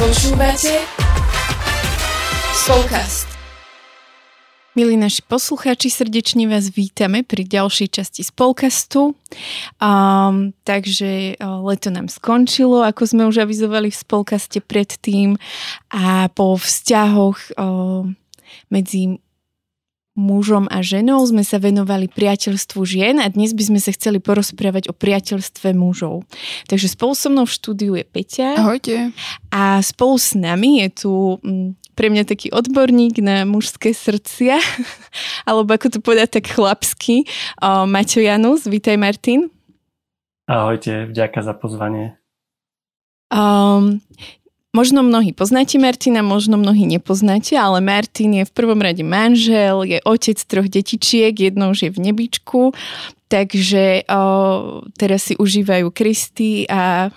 Počúvate Spolkast. Milí naši poslucháči, srdečne vás vítame pri ďalšej časti Spolkastu. Um, takže uh, leto nám skončilo, ako sme už avizovali v Spolkaste predtým a po vzťahoch uh, medzi mužom a ženou sme sa venovali priateľstvu žien a dnes by sme sa chceli porozprávať o priateľstve mužov. Takže spolu so mnou v štúdiu je Peťa. Ahojte. A spolu s nami je tu mm, pre mňa taký odborník na mužské srdcia, alebo ako to povedať tak chlapsky, Maťo Janus. Vítaj Martin. Ahojte, vďaka za pozvanie. Um, Možno mnohí poznáte Martina, možno mnohí nepoznáte, ale Martin je v prvom rade manžel, je otec troch detičiek, jednou už je v nebičku, takže o, teraz si užívajú Kristy a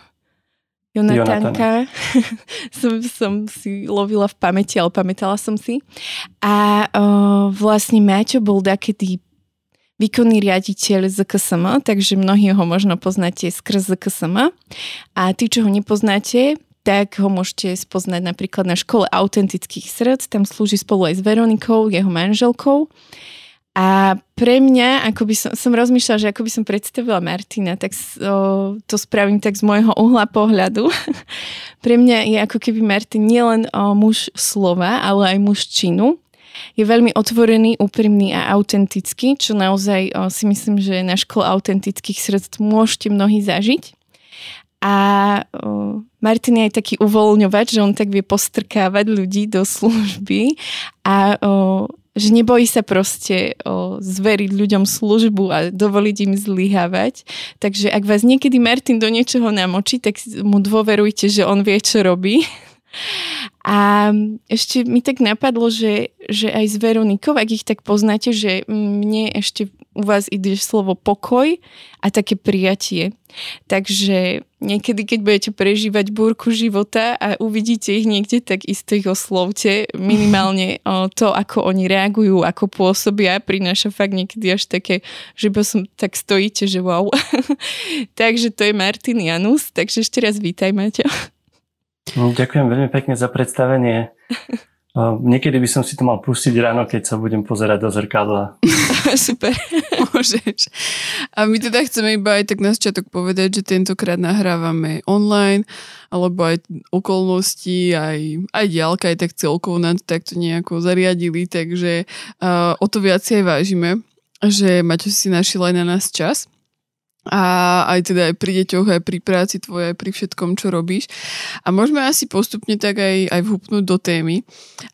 Jonatánka. som, som si lovila v pamäti, ale pamätala som si. A o, vlastne Maťo bol takedy výkonný riaditeľ ZKSM, takže mnohí ho možno poznáte skrz ZKSM. A tí, čo ho nepoznáte, tak ho môžete spoznať napríklad na škole autentických srdc, tam slúži spolu aj s Veronikou, jeho manželkou. A pre mňa, ako by som, som rozmýšľala, že ako by som predstavila Martina, tak o, to spravím tak z môjho uhla pohľadu. pre mňa je ako keby Martin nielen o, muž slova, ale aj muž činu. Je veľmi otvorený, úprimný a autentický, čo naozaj o, si myslím, že na škole autentických srdc môžete mnohí zažiť. A uh, Martin je aj taký uvoľňovač, že on tak vie postrkávať ľudí do služby a uh, že nebojí sa proste o, zveriť ľuďom službu a dovoliť im zlyhávať. Takže ak vás niekedy Martin do niečoho namočí, tak mu dôverujte, že on vie, čo robí. A ešte mi tak napadlo, že, že aj s Veronikou, ak ich tak poznáte, že mne ešte u vás ide slovo pokoj a také prijatie. Takže niekedy, keď budete prežívať búrku života a uvidíte ich niekde, tak isto ich oslovte. Minimálne to, ako oni reagujú, ako pôsobia, prináša fakt niekedy až také, že by som tak stojíte, že wow. takže to je Martin Janus, takže ešte raz vítaj, Maťo. Ďakujem veľmi pekne za predstavenie. Niekedy by som si to mal pustiť ráno, keď sa budem pozerať do zrkadla. Super, môžeš. A my teda chceme iba aj tak na začiatok povedať, že tentokrát nahrávame online, alebo aj okolnosti, aj, aj diálka, aj tak celkovo nám to takto nejako zariadili, takže uh, o to viac aj vážime, že Maťo si našiel aj na nás čas a aj teda aj pri deťoch, aj pri práci tvojej, aj pri všetkom, čo robíš. A môžeme asi postupne tak aj, aj vhupnúť do témy.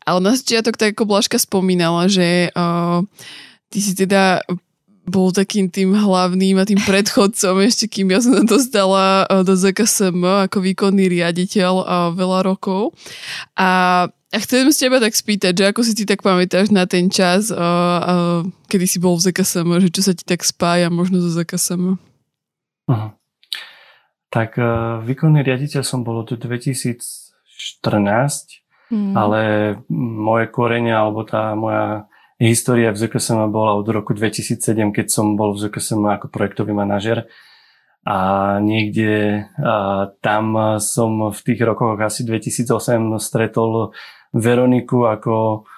Ale na začiatok tak ako Blažka spomínala, že uh, ty si teda bol takým tým hlavným a tým predchodcom ešte kým ja som dostala do ZKSM ako výkonný riaditeľ veľa rokov. A a chcem sa teba tak spýtať, že ako si ty tak pamätáš na ten čas, kedy si bol v ZKSM, že čo sa ti tak spája možno zo ZKSM? Uh-huh. Tak uh, výkonný riaditeľ som bol od 2014, mm. ale moje korene alebo tá moja história v ZKSM bola od roku 2007, keď som bol v ZKSM ako projektový manažer. A niekde a tam som v tých rokoch asi 2008 stretol Veroniku ako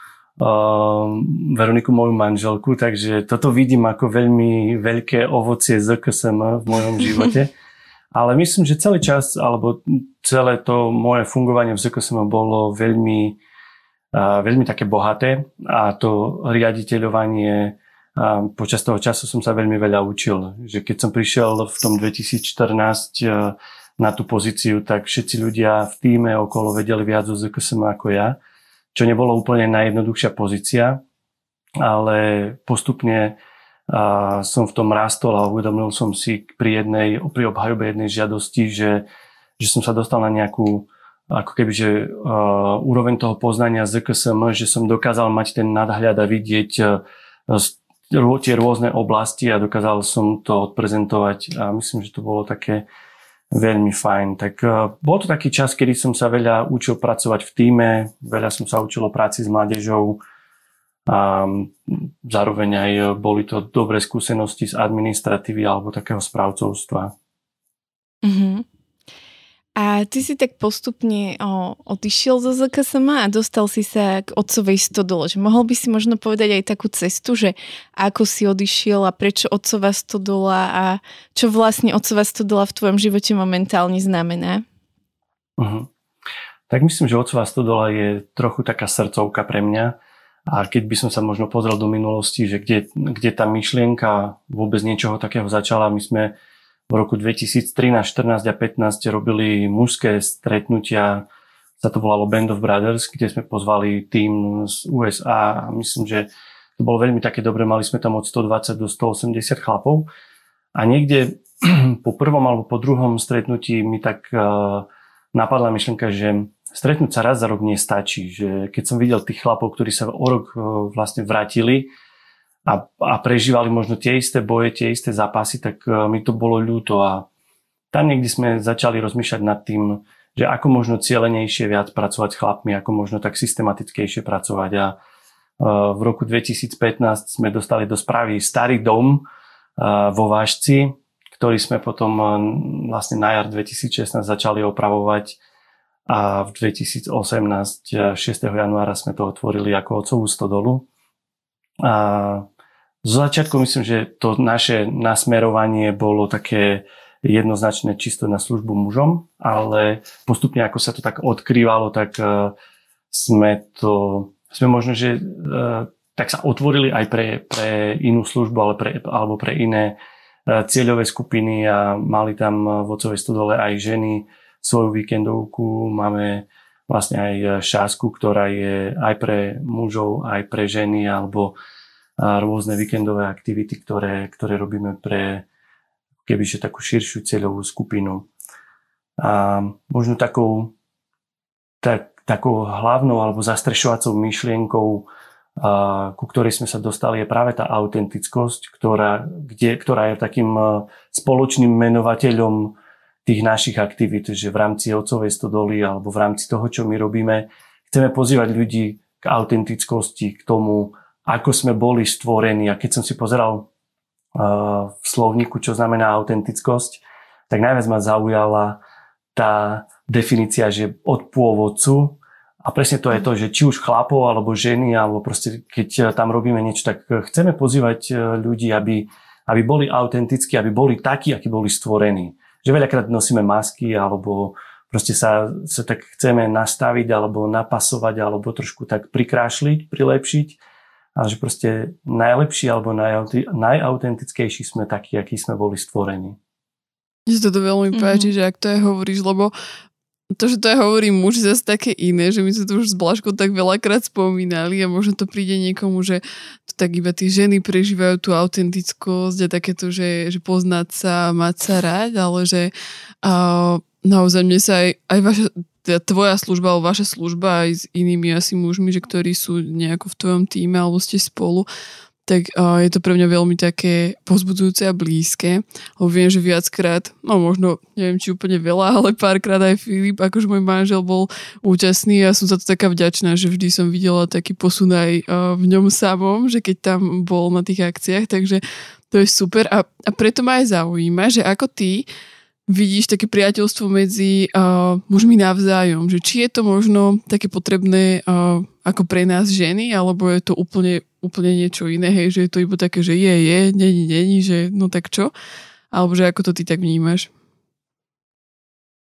Veroniku moju manželku, takže toto vidím ako veľmi veľké ovocie ZKSM v mojom živote. Ale myslím, že celý čas, alebo celé to moje fungovanie v ZKSM bolo veľmi, uh, veľmi také bohaté a to riaditeľovanie a počas toho času som sa veľmi veľa učil. Že keď som prišiel v tom 2014 na tú pozíciu, tak všetci ľudia v týme okolo vedeli viac o ZKSM ako ja čo nebolo úplne najjednoduchšia pozícia, ale postupne som v tom rástol a uvedomil som si pri jednej, pri obhajobe jednej žiadosti, že, že som sa dostal na nejakú ako keby, že uh, úroveň toho poznania z KSM, že som dokázal mať ten nadhľad a vidieť uh, tie rôzne oblasti a dokázal som to odprezentovať. A myslím, že to bolo také veľmi fajn. Tak uh, bol to taký čas, kedy som sa veľa učil pracovať v týme, veľa som sa učil o práci s mládežou a zároveň aj boli to dobré skúsenosti z administratívy alebo takého správcovstva. Mm-hmm. A ty si tak postupne o, odišiel zo ZKSM a dostal si sa k otcovej stodole. Že mohol by si možno povedať aj takú cestu, že ako si odišiel a prečo otcová stodola a čo vlastne otcová stodola v tvojom živote momentálne znamená? Uh-huh. Tak myslím, že otcová stodola je trochu taká srdcovka pre mňa. A keď by som sa možno pozrel do minulosti, že kde, kde tá myšlienka vôbec niečoho takého začala, my sme v roku 2013, 14 a 15 robili mužské stretnutia, sa to volalo Band of Brothers, kde sme pozvali tým z USA a. Myslím, že to bolo veľmi také dobre, mali sme tam od 120 do 180 chlapov. A niekde po prvom alebo po druhom stretnutí mi tak uh, napadla myšlienka, že stretnúť sa raz za rok nestačí, že keď som videl tých chlapov, ktorí sa o rok uh, vlastne vrátili, a, a prežívali možno tie isté boje, tie isté zápasy, tak uh, mi to bolo ľúto a tam niekde sme začali rozmýšľať nad tým, že ako možno cieľenejšie viac pracovať s chlapmi, ako možno tak systematickejšie pracovať a uh, v roku 2015 sme dostali do správy starý dom uh, vo Vážci, ktorý sme potom vlastne na jar 2016 začali opravovať a v 2018 6. januára sme to otvorili ako ocovú stodolu. A z začiatku myslím, že to naše nasmerovanie bolo také jednoznačné čisto na službu mužom, ale postupne ako sa to tak odkrývalo, tak uh, sme to, sme možno, že uh, tak sa otvorili aj pre, pre inú službu ale pre, alebo pre iné uh, cieľové skupiny a mali tam v Ocovej stodole aj ženy svoju víkendovku, máme vlastne aj šásku, ktorá je aj pre mužov, aj pre ženy alebo a rôzne víkendové aktivity, ktoré, ktoré robíme pre kebyže takú širšiu cieľovú skupinu. A možno takou, tak, takou hlavnou alebo zastrešovacou myšlienkou, a, ku ktorej sme sa dostali, je práve tá autentickosť, ktorá, kde, ktorá je takým spoločným menovateľom tých našich aktivít, že v rámci Otcovej stodoly alebo v rámci toho, čo my robíme, chceme pozývať ľudí k autentickosti, k tomu, ako sme boli stvorení. A keď som si pozeral uh, v slovníku, čo znamená autentickosť, tak najviac ma zaujala tá definícia, že od pôvodcu a presne to je to, že či už chlapov alebo ženy, alebo proste keď tam robíme niečo, tak chceme pozývať ľudí, aby, aby boli autentickí, aby boli takí, akí boli stvorení. Že veľakrát nosíme masky alebo proste sa, sa tak chceme nastaviť alebo napasovať alebo trošku tak prikrášliť, prilepšiť a že proste najlepší alebo najautentickejší sme takí, akí sme boli stvorení. Mne sa to veľmi mm-hmm. páči, že ak to aj hovoríš, lebo to, že to aj hovorí muž, zase také iné, že my sme to už s Blažkou tak veľakrát spomínali a možno to príde niekomu, že to tak iba tie ženy prežívajú tú autentickosť a takéto, že, že poznať sa, mať sa rád, ale že uh, naozaj mne sa aj, aj vaša, teda tvoja služba alebo vaša služba aj s inými asi mužmi, že ktorí sú nejako v tvojom týme alebo ste spolu, tak uh, je to pre mňa veľmi také pozbudzujúce a blízke. Lebo viem, že viackrát, no možno, neviem, či úplne veľa, ale párkrát aj Filip, akože môj manžel bol účastný a som za to taká vďačná, že vždy som videla taký posun aj uh, v ňom samom, že keď tam bol na tých akciách, takže to je super a, a preto ma aj zaujíma, že ako ty vidíš také priateľstvo medzi uh, mužmi navzájom, že či je to možno také potrebné uh, ako pre nás ženy, alebo je to úplne, úplne niečo iné, hej, že je to iba také, že je, je, není, není, že no tak čo? Alebo že ako to ty tak vnímaš?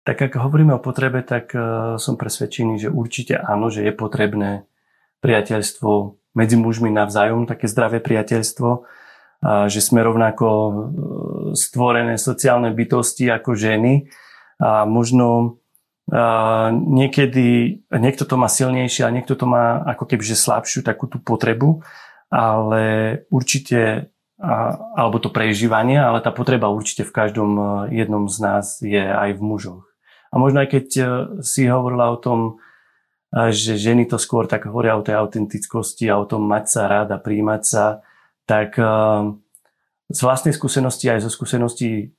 Tak ak hovoríme o potrebe, tak uh, som presvedčený, že určite áno, že je potrebné priateľstvo medzi mužmi navzájom, také zdravé priateľstvo, že sme rovnako e, stvorené sociálne bytosti ako ženy a možno a niekedy niekto to má silnejšie a niekto to má ako keby slabšiu takú tú potrebu, ale určite a, alebo to prežívanie, ale tá potreba určite v každom e, jednom z nás je aj v mužoch. A možno aj keď e, si hovorila o tom, že ženy to skôr tak hovoria o tej autentickosti a o tom mať sa rád a príjmať sa, tak eh, z vlastnej skúsenosti aj zo skúseností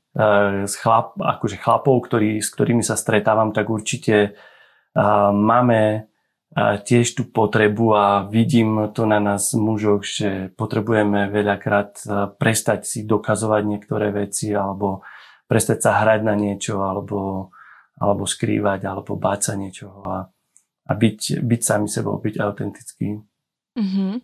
z eh, chlap, akože chlapov, ktorý, s ktorými sa stretávam, tak určite eh, máme tiež tú potrebu a vidím to na nás mužoch, že potrebujeme veľakrát prestať si dokazovať niektoré veci alebo prestať sa hrať na niečo alebo alebo skrývať, alebo báť sa niečoho a, a byť, byť sami sebou, byť autentický. Uh-huh.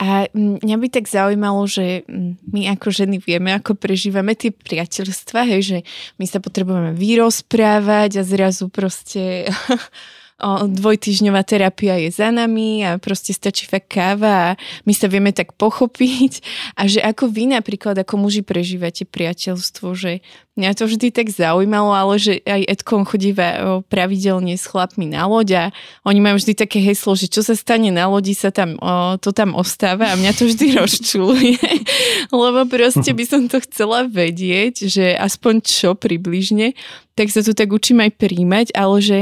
A mňa by tak zaujímalo, že my ako ženy vieme, ako prežívame tie priateľstva, hej, že my sa potrebujeme vyrozprávať a zrazu proste dvojtyžňová terapia je za nami a proste stačí fakt káva a my sa vieme tak pochopiť. A že ako vy napríklad ako muži prežívate priateľstvo, že Mňa to vždy tak zaujímalo, ale že aj Edkon chodíva pravidelne s chlapmi na loď a oni majú vždy také heslo, že čo sa stane na lodi, sa tam, o, to tam ostáva a mňa to vždy rozčuluje, lebo proste by som to chcela vedieť, že aspoň čo približne, tak sa tu tak učím aj príjmať, ale že,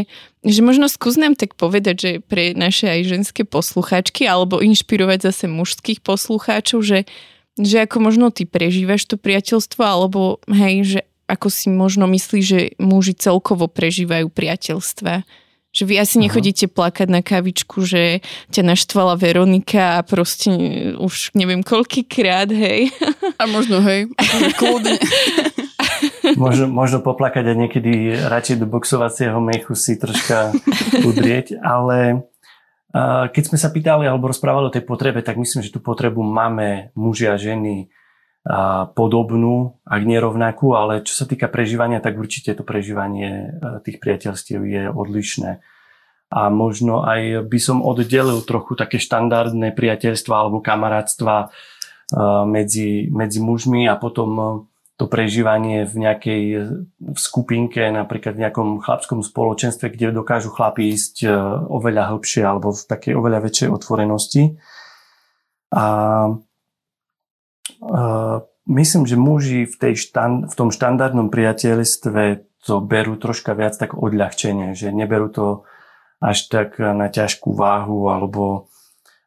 že možno skús nám tak povedať, že pre naše aj ženské poslucháčky alebo inšpirovať zase mužských poslucháčov, že že ako možno ty prežívaš to priateľstvo, alebo hej, že ako si možno myslí, že muži celkovo prežívajú priateľstva. Že vy asi nechodíte plakať na kavičku, že ťa naštvala Veronika a proste už neviem koľkýkrát, hej. A možno hej, kľudne. Možno, možno poplakať a niekedy radšej do boxovacieho mechu si troška udrieť, ale keď sme sa pýtali alebo rozprávali o tej potrebe, tak myslím, že tú potrebu máme muži a ženy podobnú, ak nerovnakú, ale čo sa týka prežívania, tak určite to prežívanie e, tých priateľstiev je odlišné. A možno aj by som oddelil trochu také štandardné priateľstva alebo kamarátstva e, medzi, medzi mužmi a potom to prežívanie v nejakej v skupinke, napríklad v nejakom chlapskom spoločenstve, kde dokážu chlapi ísť oveľa hĺbšie alebo v takej oveľa väčšej otvorenosti. A myslím, že muži v, tej štand, v tom štandardnom priateľstve to berú troška viac tak odľahčenie, že neberú to až tak na ťažkú váhu alebo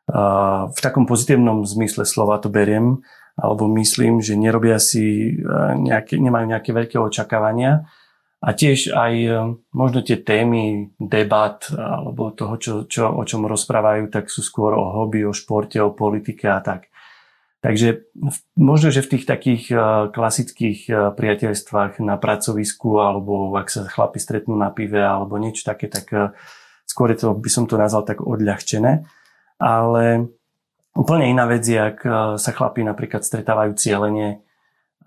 uh, v takom pozitívnom zmysle slova to beriem, alebo myslím, že nerobia si uh, nejaké, nemajú nejaké veľké očakávania a tiež aj uh, možno tie témy debat alebo toho, čo, čo, o čom rozprávajú, tak sú skôr o hobby, o športe, o politike a tak. Takže možno, že v tých takých klasických priateľstvách na pracovisku alebo ak sa chlapi stretnú na pive alebo niečo také, tak skôr to, by som to nazval tak odľahčené. Ale úplne iná vec je, ak sa chlapi napríklad stretávajú cieľenie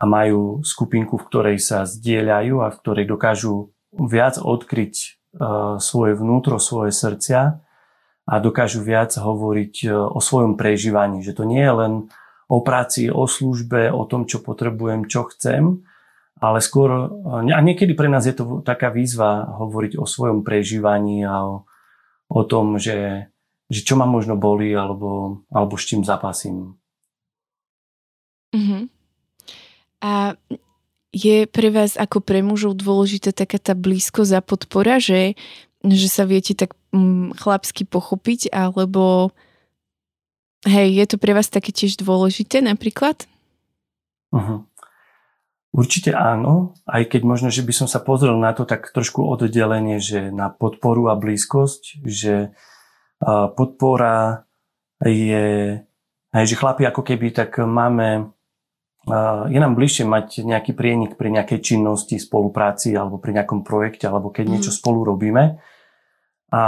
a majú skupinku, v ktorej sa zdieľajú a v ktorej dokážu viac odkryť svoje vnútro, svoje srdcia a dokážu viac hovoriť o svojom prežívaní. Že to nie je len o práci, o službe, o tom, čo potrebujem, čo chcem, ale skôr, a niekedy pre nás je to taká výzva hovoriť o svojom prežívaní a o, o tom, že, že čo ma možno boli alebo, alebo s čím zapasím. Uh-huh. A je pre vás ako pre mužov dôležitá taká tá blízkosť a podpora, že, že sa viete tak mm, chlapsky pochopiť, alebo Hej, je to pre vás také tiež dôležité napríklad? Uh-huh. Určite áno, aj keď možno, že by som sa pozrel na to tak trošku oddelenie, že na podporu a blízkosť, že podpora je, aj že chlapi ako keby tak máme, je nám bližšie mať nejaký prienik pri nejakej činnosti, spolupráci alebo pri nejakom projekte, alebo keď mm. niečo spolu robíme. A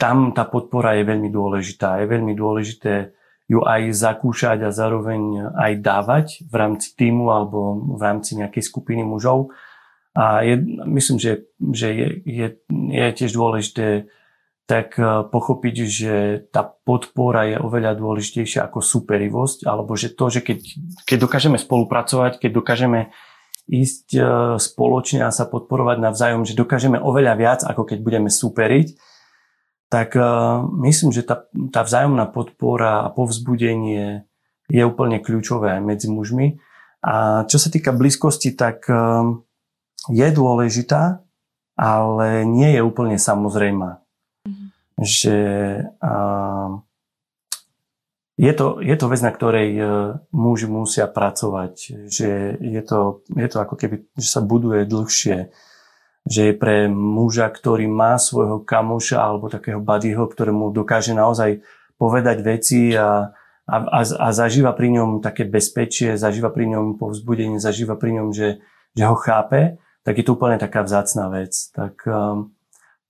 tam tá podpora je veľmi dôležitá. Je veľmi dôležité ju aj zakúšať a zároveň aj dávať v rámci týmu alebo v rámci nejakej skupiny mužov. A je, myslím, že, že je, je, je tiež dôležité tak eh, pochopiť, že tá podpora je oveľa dôležitejšia ako superivosť, alebo že to, že keď, keď dokážeme spolupracovať, keď dokážeme ísť eh, spoločne a sa podporovať navzájom, že dokážeme oveľa viac, ako keď budeme superiť, tak uh, myslím, že tá, tá vzájomná podpora a povzbudenie je úplne kľúčové aj medzi mužmi. A čo sa týka blízkosti, tak je dôležitá, ale nie je úplne samozrejmá. Že je to, je to vec, na ktorej uh, muži musia pracovať. Že je to, je to ako keby, že sa buduje dlhšie že pre muža, ktorý má svojho kamoša alebo takého buddyho, ktorému dokáže naozaj povedať veci a, a, a, a zažíva pri ňom také bezpečie, zažíva pri ňom povzbudenie, zažíva pri ňom, že, že ho chápe, tak je to úplne taká vzácná vec. Tak um,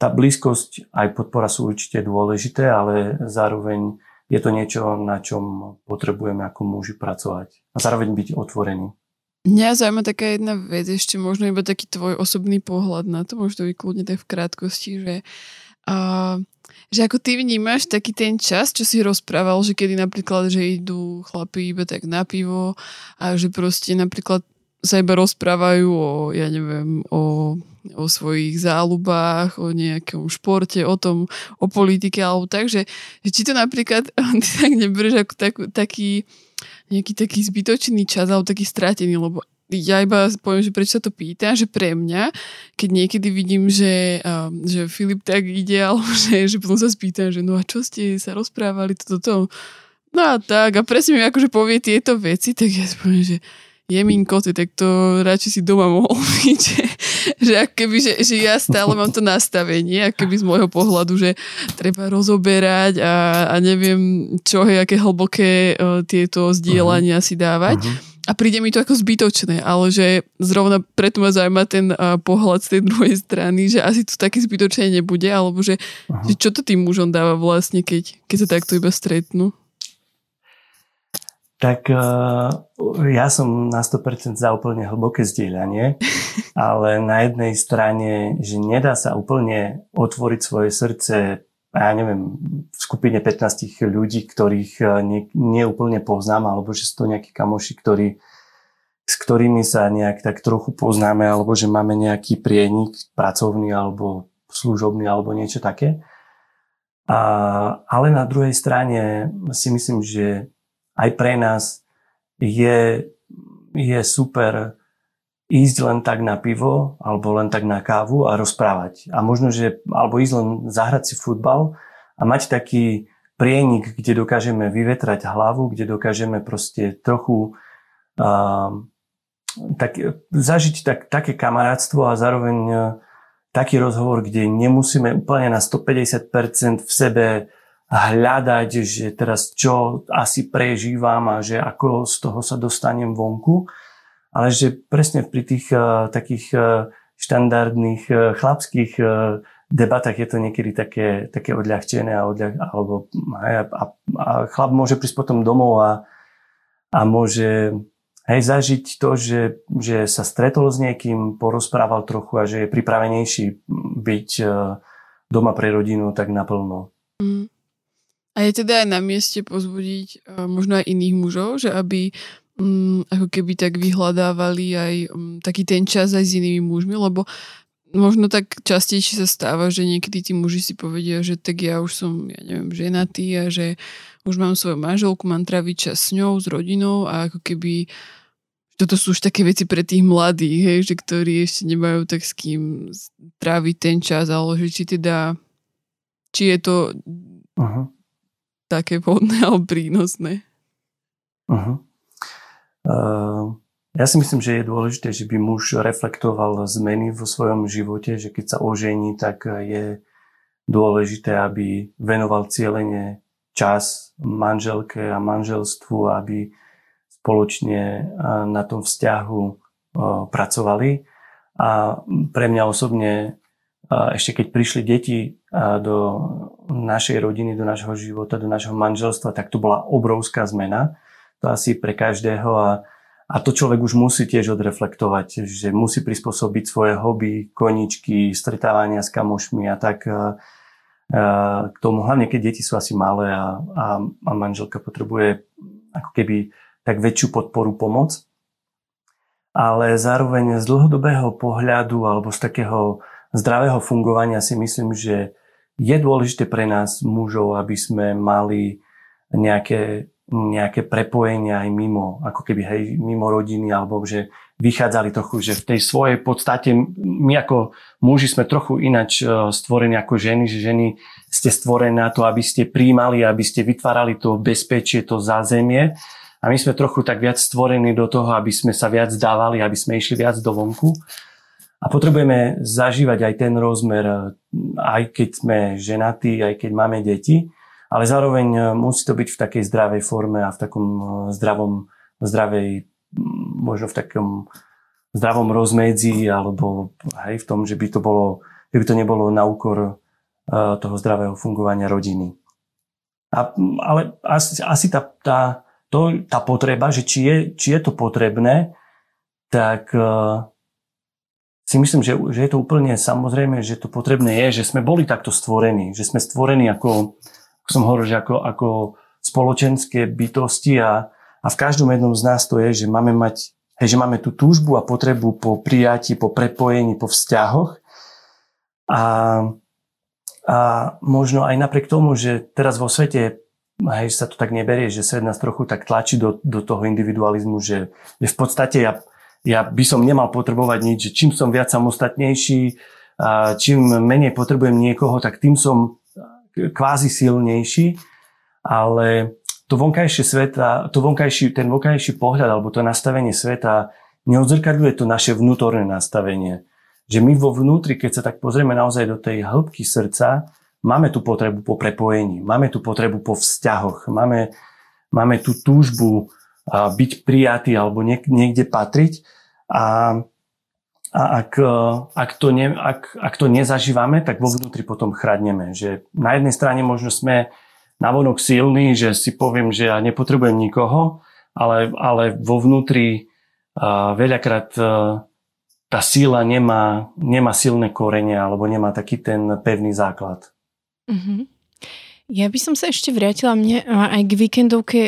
tá blízkosť aj podpora sú určite dôležité, ale zároveň je to niečo, na čom potrebujeme ako muži pracovať. A zároveň byť otvorený. Mňa zaujíma taká jedna vec, ešte možno iba taký tvoj osobný pohľad na to, možno vykludne tak v krátkosti, že, uh, že ako ty vnímaš taký ten čas, čo si rozprával, že kedy napríklad, že idú chlapi iba tak na pivo a že proste napríklad sa iba rozprávajú o, ja neviem, o, o svojich záľubách, o nejakom športe, o tom, o politike alebo tak, že, že či to napríklad ty tak neberieš ako tak, taký nejaký taký zbytočný čas alebo taký stratený, lebo ja iba poviem, že prečo sa to pýta, že pre mňa, keď niekedy vidím, že, um, že Filip tak ide, alebo že, že potom sa spýtam, že no a čo ste sa rozprávali, toto, to. No a tak, a presne mi akože povie tieto veci, tak ja si poviem, že jeminko, ty, tak to radšej si doma mohol byť, že, že, keby, že, že ja stále mám to nastavenie, keby z môjho pohľadu, že treba rozoberať a, a neviem čo, je, aké hlboké uh, tieto zdieľania uh-huh. si dávať. Uh-huh. A príde mi to ako zbytočné, ale že zrovna preto ma zaujíma ten uh, pohľad z tej druhej strany, že asi to také zbytočné nebude, alebo že, uh-huh. že čo to tým mužom dáva vlastne, keď, keď sa takto iba stretnú. Tak uh, ja som na 100% za úplne hlboké zdieľanie, ale na jednej strane, že nedá sa úplne otvoriť svoje srdce, ja neviem, v skupine 15 ľudí, ktorých uh, nie, nie úplne poznám, alebo že sú to nejakí kamoši, ktorí, s ktorými sa nejak tak trochu poznáme, alebo že máme nejaký prienik pracovný, alebo služobný, alebo niečo také. A, ale na druhej strane si myslím, že aj pre nás je, je super ísť len tak na pivo alebo len tak na kávu a rozprávať. A možno, že, alebo ísť len zahrať si futbal a mať taký prienik, kde dokážeme vyvetrať hlavu, kde dokážeme proste trochu uh, tak, zažiť tak, také kamarátstvo a zároveň uh, taký rozhovor, kde nemusíme úplne na 150% v sebe hľadať, že teraz čo asi prežívam a že ako z toho sa dostanem vonku, ale že presne pri tých uh, takých uh, štandardných uh, chlapských uh, debatách je to niekedy také, také odľahčené a, odľah, alebo, a, a, a chlap môže prísť potom domov a, a môže hej, zažiť to, že, že sa stretol s niekým, porozprával trochu a že je pripravenejší byť doma pre rodinu tak naplno. Mm. A je teda aj na mieste pozbudiť uh, možno aj iných mužov, že aby um, ako keby tak vyhľadávali aj um, taký ten čas aj s inými mužmi, lebo možno tak častejšie sa stáva, že niekedy tí muži si povedia, že tak ja už som, ja neviem, ženatý a že už mám svoju manželku, mám tráviť čas s ňou, s rodinou a ako keby toto sú už také veci pre tých mladých, hej, že ktorí ešte nemajú tak s kým tráviť ten čas, ale že či teda či je to uh-huh také vhodné alebo prínosné. Uh-huh. Uh, ja si myslím, že je dôležité, že by muž reflektoval zmeny vo svojom živote, že keď sa ožení, tak je dôležité, aby venoval cieľene čas manželke a manželstvu, aby spoločne na tom vzťahu pracovali. A pre mňa osobne ešte keď prišli deti do našej rodiny, do nášho života, do nášho manželstva, tak to bola obrovská zmena. To asi pre každého a, a to človek už musí tiež odreflektovať, že musí prispôsobiť svoje hobby, koničky, stretávania s kamošmi a tak k tomu, hlavne keď deti sú asi malé a, a, a manželka potrebuje ako keby tak väčšiu podporu, pomoc. Ale zároveň z dlhodobého pohľadu alebo z takého zdravého fungovania si myslím, že je dôležité pre nás mužov, aby sme mali nejaké, nejaké prepojenia aj mimo, ako keby hej, mimo rodiny, alebo že vychádzali trochu, že v tej svojej podstate my ako muži sme trochu inač e, stvorení ako ženy, že ženy ste stvorené na to, aby ste príjmali, aby ste vytvárali to bezpečie, to zázemie. A my sme trochu tak viac stvorení do toho, aby sme sa viac dávali, aby sme išli viac do vonku. A potrebujeme zažívať aj ten rozmer, eh, aj keď sme ženatí, aj keď máme deti, ale zároveň eh, musí to byť v takej zdravej forme a v takom eh, zdravom, zdravej, mm, možno v takom zdravom rozmedzi alebo hej, v tom, že by to, bolo, že by to nebolo na úkor toho zdravého fungovania rodiny. A, ale asi, asi tá, tá, to, tá potreba, že či je, či je to potrebné, tak uh, si myslím, že, že je to úplne samozrejme, že to potrebné je, že sme boli takto stvorení, že sme stvorení ako, ako som hovoril, že ako, ako spoločenské bytosti a, a v každom jednom z nás to je, že máme mať, hej, že máme tú túžbu a potrebu po prijatí, po prepojení, po vzťahoch. A, a možno aj napriek tomu, že teraz vo svete hej, sa to tak neberie, že svet nás trochu tak tlačí do, do toho individualizmu, že, že v podstate ja ja by som nemal potrebovať nič, že čím som viac samostatnejší, čím menej potrebujem niekoho, tak tým som kvázi silnejší, ale to vonkajšie sveta, to vonkajší, ten vonkajší pohľad alebo to nastavenie sveta neodzrkadľuje to naše vnútorné nastavenie. Že my vo vnútri, keď sa tak pozrieme naozaj do tej hĺbky srdca, máme tú potrebu po prepojení, máme tú potrebu po vzťahoch, máme, máme tú túžbu byť prijatý alebo niekde patriť. A, a ak, ak, to ne, ak, ak to nezažívame, tak vo vnútri potom chradneme. Že na jednej strane možno sme navonok silní, že si poviem, že ja nepotrebujem nikoho, ale, ale vo vnútri a veľakrát tá síla nemá, nemá silné korene alebo nemá taký ten pevný základ. Mm-hmm. Ja by som sa ešte vrátila mne aj k víkendovke,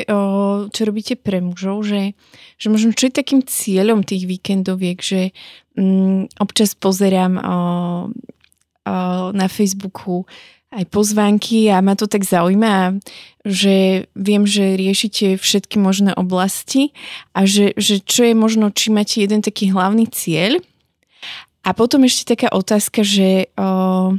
čo robíte pre mužov, že, že možno čo je takým cieľom tých víkendoviek, že um, občas pozerám o, o, na Facebooku aj pozvánky a ma to tak zaujíma, že viem, že riešite všetky možné oblasti a že, že čo je možno, či máte jeden taký hlavný cieľ. A potom ešte taká otázka, že o,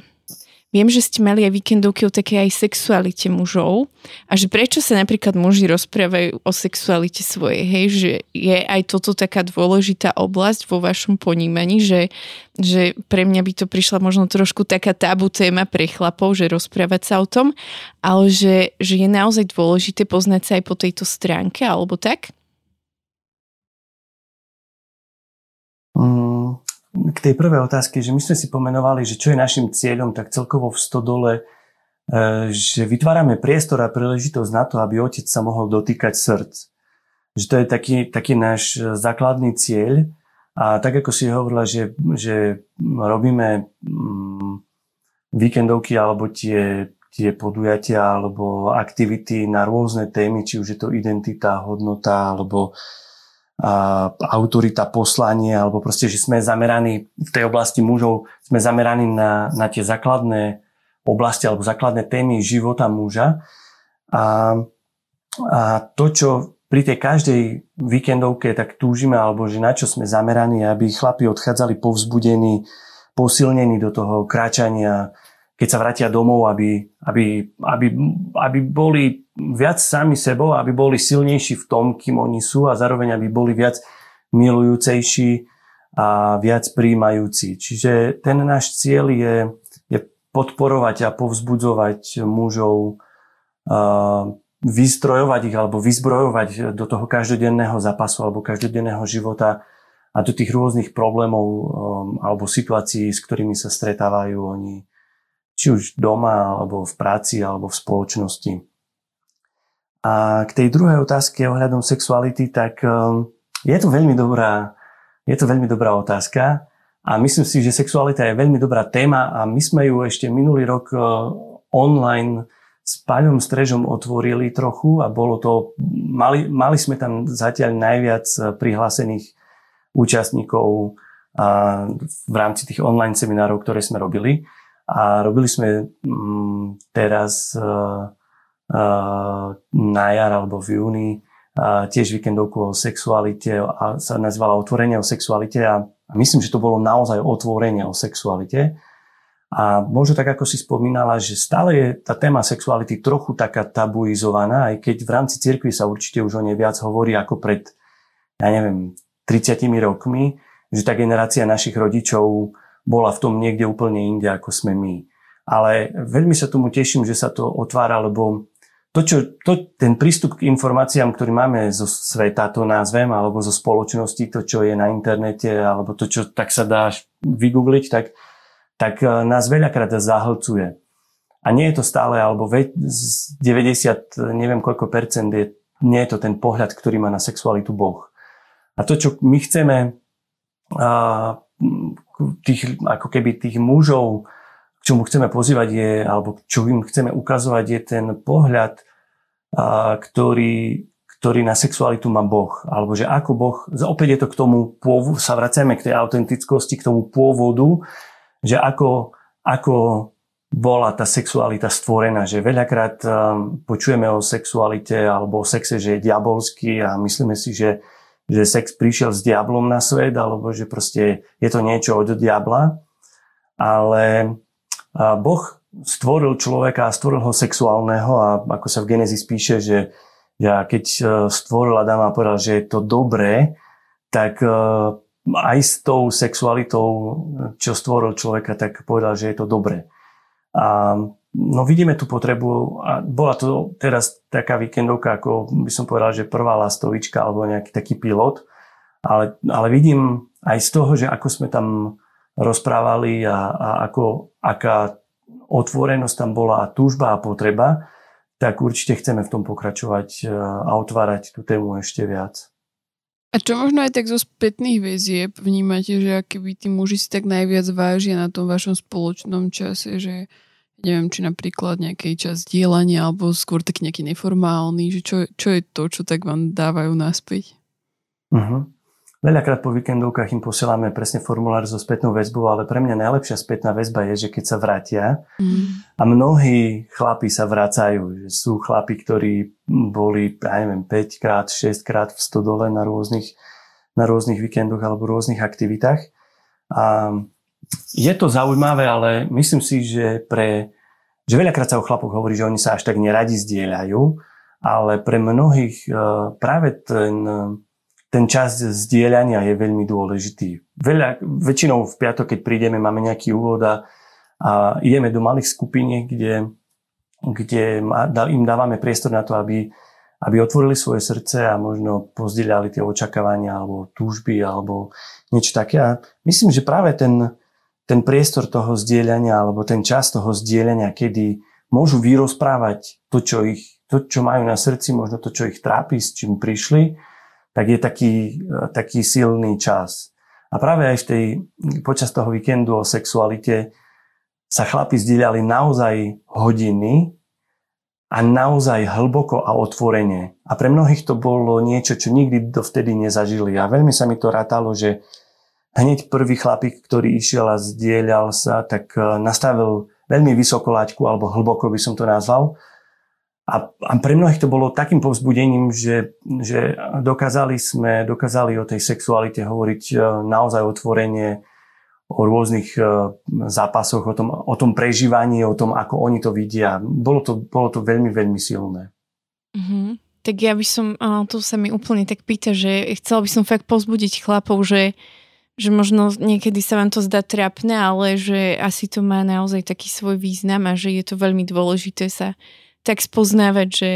Viem, že ste mali aj víkendovky o také aj sexualite mužov a že prečo sa napríklad muži rozprávajú o sexualite svojej, hej, že je aj toto taká dôležitá oblasť vo vašom ponímaní, že, že pre mňa by to prišla možno trošku taká tabu téma pre chlapov, že rozprávať sa o tom, ale že, že je naozaj dôležité poznať sa aj po tejto stránke, alebo tak? K tej prvej otázke, že my sme si pomenovali, že čo je našim cieľom, tak celkovo v stodole, e, že vytvárame priestor a príležitosť na to, aby otec sa mohol dotýkať srdc. Že to je taký, taký náš základný cieľ. A tak ako si hovorila, že, že robíme mm, víkendovky alebo tie, tie podujatia alebo aktivity na rôzne témy, či už je to identita, hodnota alebo uh, autorita, poslanie, alebo proste, že sme zameraní v tej oblasti mužov, sme zameraní na, na tie základné oblasti alebo základné témy života muža. A, a to, čo pri tej každej víkendovke tak túžime, alebo že na čo sme zameraní, aby chlapi odchádzali povzbudení, posilnení do toho kráčania keď sa vrátia domov, aby, aby, aby, aby boli viac sami sebou, aby boli silnejší v tom, kým oni sú a zároveň aby boli viac milujúcejší a viac príjmajúci. Čiže ten náš cieľ je, je podporovať a povzbudzovať mužov, vystrojovať ich alebo vyzbrojovať do toho každodenného zápasu alebo každodenného života a do tých rôznych problémov alebo situácií, s ktorými sa stretávajú oni či už doma, alebo v práci, alebo v spoločnosti. A k tej druhej otázke ohľadom sexuality, tak um, je to veľmi dobrá, je to veľmi dobrá otázka a myslím si, že sexualita je veľmi dobrá téma a my sme ju ešte minulý rok uh, online s Paľom Strežom otvorili trochu a bolo to, mali, mali sme tam zatiaľ najviac uh, prihlásených účastníkov v rámci tých online seminárov, ktoré sme robili. A robili sme mm, teraz uh, na jar alebo v júni tiež víkendovku o sexualite a sa nazvala Otvorenie o sexualite a myslím, že to bolo naozaj otvorenie o sexualite. A možno tak, ako si spomínala, že stále je tá téma sexuality trochu taká tabuizovaná, aj keď v rámci cirkvi sa určite už o nej viac hovorí ako pred, ja neviem, 30 rokmi, že tá generácia našich rodičov bola v tom niekde úplne inde, ako sme my. Ale veľmi sa tomu teším, že sa to otvára, lebo to, čo, to, ten prístup k informáciám, ktorý máme zo sveta, to názvem, alebo zo spoločnosti, to, čo je na internete, alebo to, čo tak sa dá vygoogliť, tak, tak e, nás veľakrát zahlcuje. A nie je to stále, alebo 90, neviem koľko percent je, nie je to ten pohľad, ktorý má na sexualitu Boh. A to, čo my chceme a, tých, ako keby tých mužov čomu chceme pozývať je, alebo čo im chceme ukazovať je ten pohľad, a, ktorý, ktorý na sexualitu má Boh. Alebo že ako Boh, opäť je to k tomu pôvodu, sa vracame k tej autentickosti, k tomu pôvodu, že ako, ako bola tá sexualita stvorená, že veľakrát um, počujeme o sexualite alebo o sexe, že je diabolský a myslíme si, že, že sex prišiel s diablom na svet alebo že proste je to niečo od diabla. Ale Boh stvoril človeka a stvoril ho sexuálneho a ako sa v Genesis píše, že ja keď e, stvoril Adama a povedal, že je to dobré, tak e, aj s tou sexualitou, čo stvoril človeka, tak povedal, že je to dobré. A no vidíme tú potrebu a bola to teraz taká víkendovka, ako by som povedal, že prvá lastovička alebo nejaký taký pilot, ale, ale vidím aj z toho, že ako sme tam rozprávali a, a ako, aká otvorenosť tam bola a túžba a potreba, tak určite chceme v tom pokračovať e, a otvárať tú tému ešte viac. A čo možno aj tak zo spätných väzieb vnímate, že by tí muži si tak najviac vážia na tom vašom spoločnom čase, že neviem, či napríklad nejaký čas dielania alebo skôr taký nejaký neformálny, že čo, čo je to, čo tak vám dávajú naspäť? Uh-huh. Veľakrát po víkendovkách im posielame presne formulár so spätnou väzbou, ale pre mňa najlepšia spätná väzba je, že keď sa vrátia mm. a mnohí chlapi sa vracajú. Že sú chlapi, ktorí boli, ja neviem, 5 krát, 6 krát v stodole na rôznych, na rôznych víkendoch alebo rôznych aktivitách. A je to zaujímavé, ale myslím si, že pre že veľakrát sa o chlapoch hovorí, že oni sa až tak neradi zdieľajú, ale pre mnohých e, práve ten ten čas zdieľania je veľmi dôležitý. Veľa, väčšinou v piatok, keď prídeme, máme nejaký úvod a, a ideme do malých skupiniek, kde, kde im dávame priestor na to, aby, aby otvorili svoje srdce a možno pozdieľali tie očakávania alebo túžby alebo niečo také. A myslím, že práve ten, ten priestor toho zdieľania alebo ten čas toho zdieľania, kedy môžu vyrozprávať to, čo, ich, to, čo majú na srdci, možno to, čo ich trápi, s čím prišli, tak je taký, e, taký silný čas. A práve aj v tej, počas toho víkendu o sexualite sa chlapi zdieľali naozaj hodiny a naozaj hlboko a otvorene. A pre mnohých to bolo niečo, čo nikdy dovtedy nezažili. A veľmi sa mi to rátalo, že hneď prvý chlapík, ktorý išiel a zdieľal sa, tak e, nastavil veľmi vysoko laťku, alebo hlboko by som to nazval. A, a pre mnohých to bolo takým povzbudením, že, že dokázali sme, dokázali o tej sexualite hovoriť e, naozaj otvorene, o rôznych e, zápasoch, o tom, o tom prežívaní, o tom, ako oni to vidia. Bolo to, bolo to veľmi, veľmi silné. Mm-hmm. Tak ja by som, tu sa mi úplne tak pýta, že chcela by som fakt pozbudiť chlapov, že, že možno niekedy sa vám to zdá trapné, ale že asi to má naozaj taký svoj význam a že je to veľmi dôležité sa tak spoznávať, že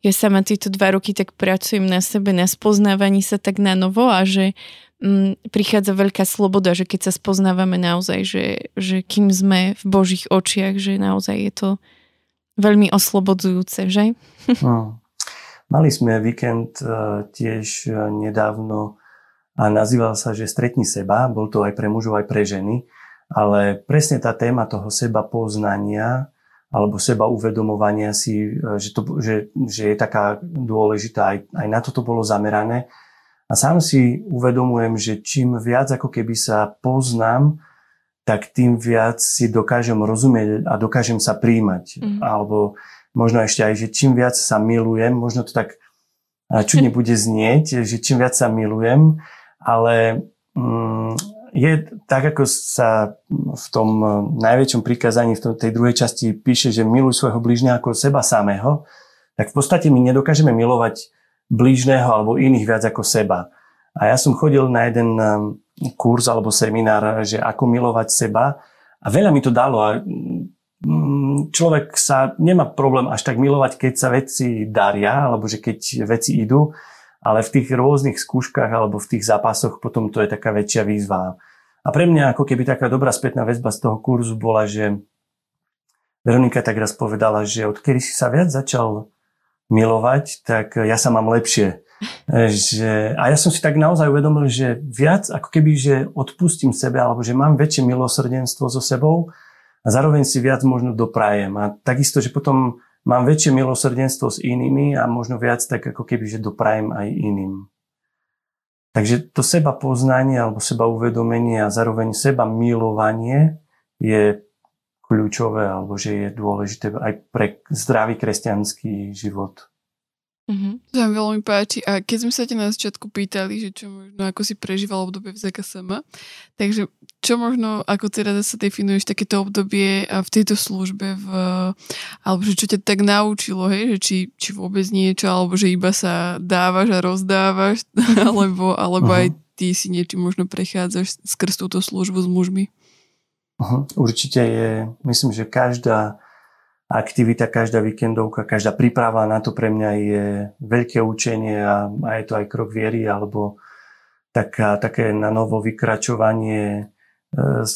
ja sama tieto dva roky tak pracujem na sebe, na spoznávaní sa tak na novo a že mm, prichádza veľká sloboda, že keď sa spoznávame naozaj, že, že kým sme v Božích očiach, že naozaj je to veľmi oslobodzujúce, že? No. Mali sme víkend uh, tiež uh, nedávno a nazýval sa, že stretni seba, bol to aj pre mužov, aj pre ženy, ale presne tá téma toho seba poznania alebo seba uvedomovania si, e, že, to, že, že je taká dôležitá. Aj, aj na toto bolo zamerané. A sám si uvedomujem, že čím viac ako keby sa poznám, tak tým viac si dokážem rozumieť a dokážem sa príjmať. Mm. Alebo možno ešte aj, že čím viac sa milujem, možno to tak čudne bude znieť, že čím viac sa milujem, ale mm, je tak, ako sa v tom eh, najväčšom prikázaní v tej druhej časti píše, že miluj svojho blížneho ako seba samého, tak v podstate my nedokážeme milovať blížneho alebo iných viac ako seba. A ja som chodil na jeden eh, kurz alebo seminár, že ako milovať seba a veľa mi to dalo a mm, človek sa nemá problém až tak milovať, keď sa veci daria, alebo že keď veci idú, ale v tých rôznych skúškach alebo v tých zápasoch potom to je taká väčšia výzva. A pre mňa ako keby taká dobrá spätná väzba z toho kurzu bola, že Veronika tak raz povedala, že odkedy si sa viac začal milovať, tak ja sa mám lepšie. Že, a ja som si tak naozaj uvedomil, že viac ako keby, že odpustím sebe, alebo že mám väčšie milosrdenstvo so sebou a zároveň si viac možno doprajem. A takisto, že potom mám väčšie milosrdenstvo s inými a možno viac tak ako keby, že doprajem aj iným. Takže to seba poznanie alebo seba uvedomenie a zároveň seba milovanie je kľúčové alebo že je dôležité aj pre zdravý kresťanský život. Mm-hmm. To mi veľmi páči. A keď sme sa ťa na začiatku pýtali, že čo možno, ako si prežíval obdobie v ZKSM, takže čo možno, ako ty rada sa definuješ takéto obdobie v tejto službe, v, alebo že čo ťa tak naučilo, hej, že či, či vôbec niečo, alebo že iba sa dávaš a rozdávaš, alebo, alebo aj ty si niečo možno prechádzaš skrz túto službu s mužmi. Uh-huh. Určite je, myslím, že každá aktivita, každá víkendovka, každá príprava na to pre mňa je veľké učenie a, a je to aj krok viery alebo taká, také na novo vykračovanie z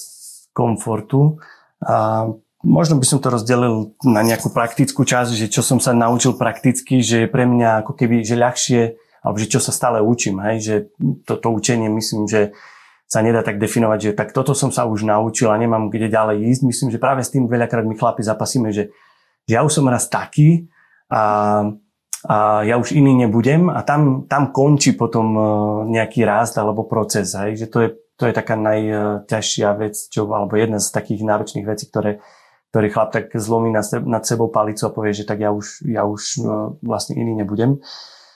komfortu. A možno by som to rozdelil na nejakú praktickú časť, že čo som sa naučil prakticky, že je pre mňa ako keby, že ľahšie, alebo že čo sa stále učím, hej, že toto učenie myslím, že sa nedá tak definovať, že tak toto som sa už naučil a nemám kde ďalej ísť. Myslím, že práve s tým veľakrát my chlapi zapasíme, že, že ja už som raz taký a, a ja už iný nebudem a tam, tam končí potom e, nejaký rast alebo proces. Hej? Že to, je, to je taká najťažšia vec, čo, alebo jedna z takých náročných vecí, ktoré, ktorý chlap tak zlomí nad, sebou palicu a povie, že tak ja už, ja už e, vlastne iný nebudem.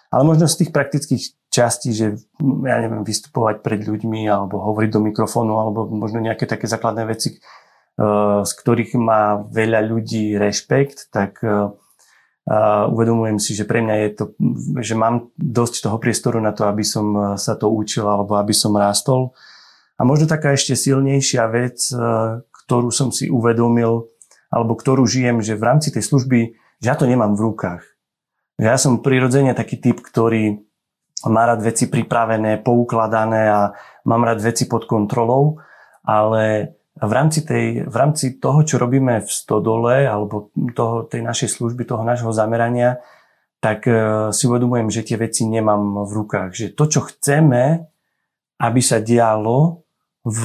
Ale možno z tých praktických časti, že ja neviem, vystupovať pred ľuďmi alebo hovoriť do mikrofónu alebo možno nejaké také základné veci, eh, z ktorých má veľa ľudí rešpekt, tak eh, uvedomujem si, že pre mňa je to, že mám dosť toho priestoru na to, aby som sa to učil alebo aby som rástol. A možno taká ešte silnejšia vec, ktorú som si uvedomil, alebo ktorú žijem, že v rámci tej služby, že ja to nemám v rukách. Ja som prirodzene taký typ, ktorý má rád veci pripravené, poukladané a mám rád veci pod kontrolou, ale v rámci, tej, v rámci toho, čo robíme v stodole alebo toho, tej našej služby, toho nášho zamerania, tak e, si uvedomujem, že tie veci nemám v rukách. Že to, čo chceme, aby sa dialo v,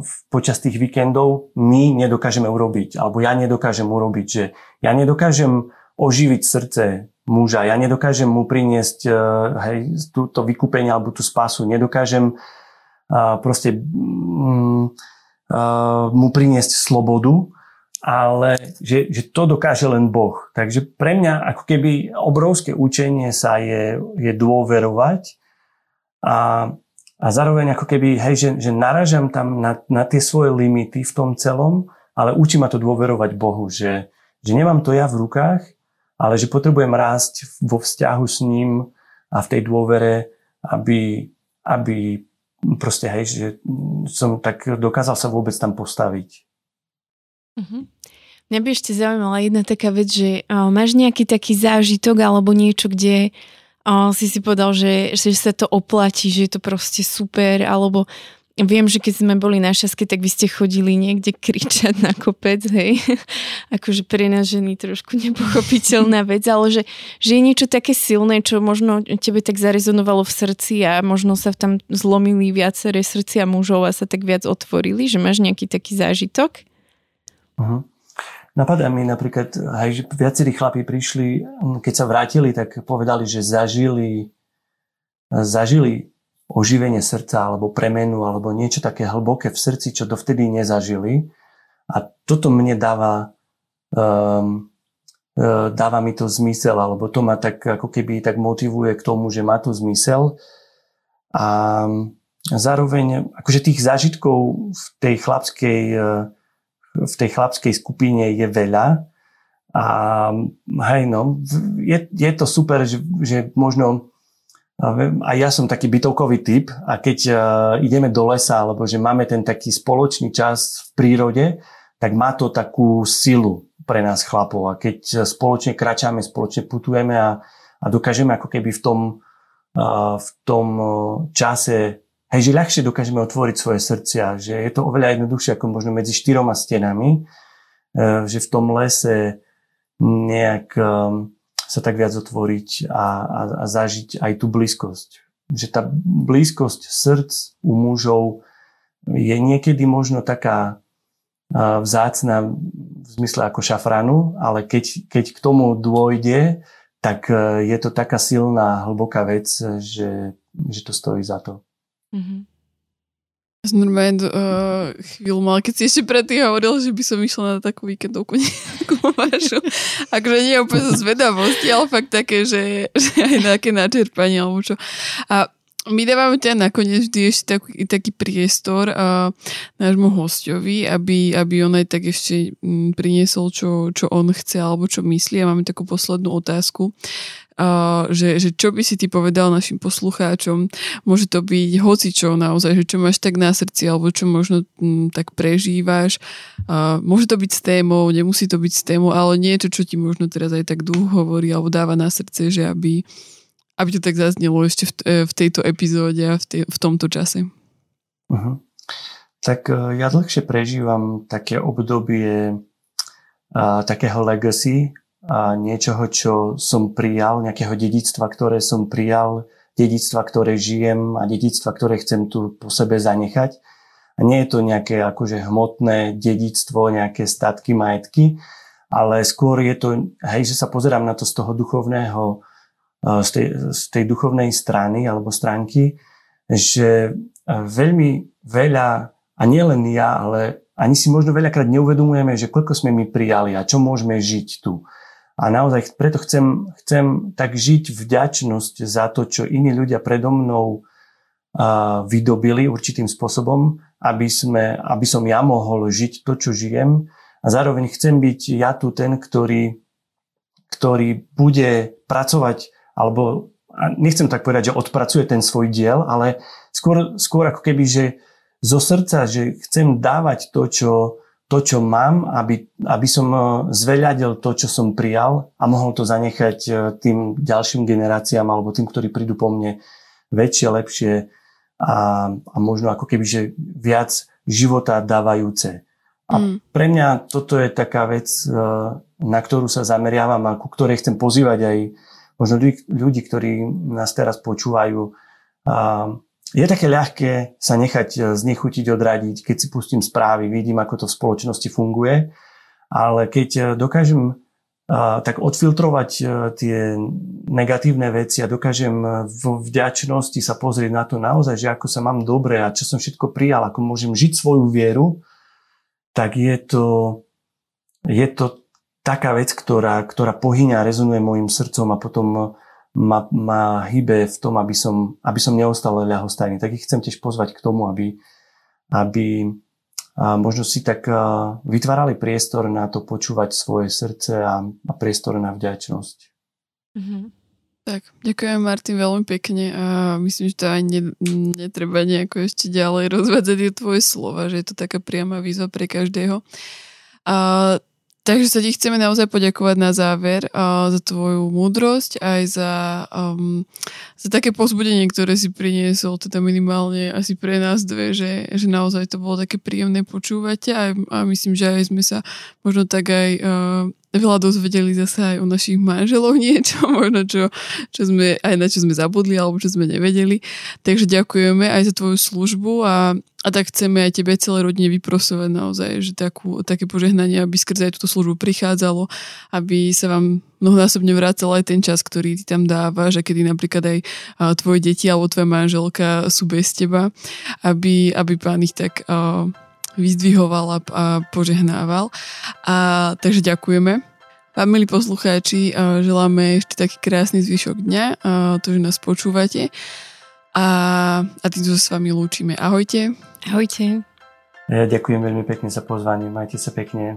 v, počas tých víkendov, my nedokážeme urobiť. Alebo ja nedokážem urobiť. Že ja nedokážem oživiť srdce muža. Ja nedokážem mu priniesť uh, hej, túto vykúpenie alebo tú spásu. Nedokážem uh, proste um, uh, mu priniesť slobodu, ale že, že to dokáže len Boh. Takže pre mňa ako keby obrovské učenie sa je, je dôverovať a, a zároveň ako keby, hej, že, že naražam tam na, na tie svoje limity v tom celom, ale učí ma to dôverovať Bohu, že, že nemám to ja v rukách, ale že potrebujem rásť vo vzťahu s ním a v tej dôvere, aby, aby proste, hej, že som tak dokázal sa vôbec tam postaviť. Uh-huh. Mňa by ešte zaujímala jedna taká vec, že máš nejaký taký zážitok alebo niečo, kde uh, si si povedal, že, že sa to oplatí, že je to proste super, alebo Viem, že keď sme boli na šaske, tak vy ste chodili niekde kričať na kopec, hej. akože pre nás ženy trošku nepochopiteľná vec, ale že, že je niečo také silné, čo možno tebe tak zarezonovalo v srdci a možno sa tam zlomili viaceré srdcia mužov a sa tak viac otvorili, že máš nejaký taký zážitok? Uh-huh. Napadá mi napríklad, aj, že viacerí chlapí prišli, keď sa vrátili, tak povedali, že zažili zažili oživenie srdca alebo premenu alebo niečo také hlboké v srdci, čo dovtedy nezažili. A toto mne dáva, um, dáva mi to zmysel, alebo to ma tak ako keby tak motivuje k tomu, že má to zmysel. A zároveň akože tých zážitkov v tej chlapskej, uh, v tej chlapskej skupine je veľa. A hej, no, je, je to super, že, že možno a ja som taký bytovkový typ a keď uh, ideme do lesa, alebo že máme ten taký spoločný čas v prírode, tak má to takú silu pre nás chlapov. A keď spoločne kračame, spoločne putujeme a, a dokážeme ako keby v tom, uh, v tom čase, hej, že ľahšie dokážeme otvoriť svoje srdcia, že je to oveľa jednoduchšie ako možno medzi štyroma stenami, uh, že v tom lese nejak um, sa tak viac otvoriť a, a, a zažiť aj tú blízkosť. Že tá blízkosť srdc u mužov je niekedy možno taká vzácna v zmysle ako šafranu, ale keď, keď k tomu dôjde, tak e, je to taká silná, hlboká vec, že, že to stojí za to. Mm-hmm. Normálne uh, chvíľu mal, keď si ešte predtým hovoril, že by som išla na takú víkendovku nejakú vašu. Akože nie úplne zo zvedavosti, ale fakt také, že, že aj nejaké načerpanie alebo čo. A my dávame teda nakoniec vždy ešte taký, taký priestor uh, nášmu hostovi, aby, aby on aj tak ešte m, priniesol, čo, čo on chce alebo čo myslí. A máme takú poslednú otázku, uh, že, že čo by si ty povedal našim poslucháčom. Môže to byť hoci čo naozaj, že čo máš tak na srdci alebo čo možno m, tak prežívaš. Uh, môže to byť s témou, nemusí to byť s témou, ale nie je to, čo ti možno teraz aj tak dúho hovorí alebo dáva na srdce, že aby aby to tak zaznelo ešte v, e, v tejto epizóde a v, tej, v tomto čase. Uh-huh. Tak uh, ja dlhšie prežívam také obdobie uh, takého legacy, a niečoho, čo som prijal, nejakého dedictva, ktoré som prijal, dedictva, ktoré žijem a dedictva, ktoré chcem tu po sebe zanechať. A nie je to nejaké akože hmotné dedictvo, nejaké statky, majetky, ale skôr je to, hej, že sa pozerám na to z toho duchovného z tej, z tej duchovnej strany alebo stránky, že veľmi veľa, a nielen ja, ale ani si možno veľakrát neuvedomujeme, že koľko sme my prijali a čo môžeme žiť tu. A naozaj preto chcem, chcem tak žiť vďačnosť za to, čo iní ľudia predo mnou vydobili určitým spôsobom, aby, sme, aby som ja mohol žiť to, čo žijem. A zároveň chcem byť ja tu ten, ktorý, ktorý bude pracovať alebo nechcem tak povedať, že odpracuje ten svoj diel, ale skôr, skôr ako keby, že zo srdca, že chcem dávať to, čo, to, čo mám, aby, aby som e, zveľadil to, čo som prijal a mohol to zanechať e, tým ďalším generáciám alebo tým, ktorí prídu po mne väčšie, lepšie a, a možno ako keby, že viac života dávajúce. A mm. pre mňa toto je taká vec, e, na ktorú sa zameriavam a ku ktorej chcem pozývať aj možno ľudí, ľudí, ktorí nás teraz počúvajú. Je také ľahké sa nechať e, znechutiť, odradiť, keď si pustím správy, vidím, ako to v spoločnosti funguje, ale keď e, dokážem e, tak odfiltrovať tie negatívne veci a dokážem v vďačnosti sa pozrieť na to naozaj, že ako sa mám dobre a čo som všetko prijal, ako môžem žiť svoju vieru, tak je to, je to taká vec, ktorá, ktorá pohyňa, rezonuje môjim srdcom a potom ma, ma hýbe v tom, aby som, aby som neostal ľahostajný. Tak ich chcem tiež pozvať k tomu, aby, aby a možno si tak vytvárali priestor na to počúvať svoje srdce a, a priestor na vďačnosť. Mm-hmm. Tak, ďakujem Martin veľmi pekne a myslím, že to aj ne, netreba nejako ešte ďalej rozvádzať je tvoje slova, že je to taká priama výzva pre každého. A Takže sa ti chceme naozaj poďakovať na záver uh, za tvoju múdrosť aj za, um, za také pozbudenie, ktoré si priniesol, teda minimálne asi pre nás dve, že, že naozaj to bolo také príjemné počúvať a, a myslím, že aj sme sa možno tak aj uh, veľa dozvedeli zase aj o našich manželoch niečo, možno čo, čo sme, aj na čo sme zabudli alebo čo sme nevedeli. Takže ďakujeme aj za tvoju službu a, a tak chceme aj tebe celé rodine vyprosovať naozaj, že takú, také požehnanie, aby skrze aj túto službu prichádzalo, aby sa vám mnohonásobne vrácal aj ten čas, ktorý ty tam dávaš a kedy napríklad aj tvoje deti alebo tvoja manželka sú bez teba, aby, aby pán ich tak uh, vyzdvihoval a, a požehnával. A, takže ďakujeme. Vám, milí poslucháči, želáme ešte taký krásny zvyšok dňa, to, že nás počúvate. A, a týmto sa s vami lúčime. Ahojte. Ahojte. Ja ďakujem veľmi pekne za pozvanie. Majte sa pekne.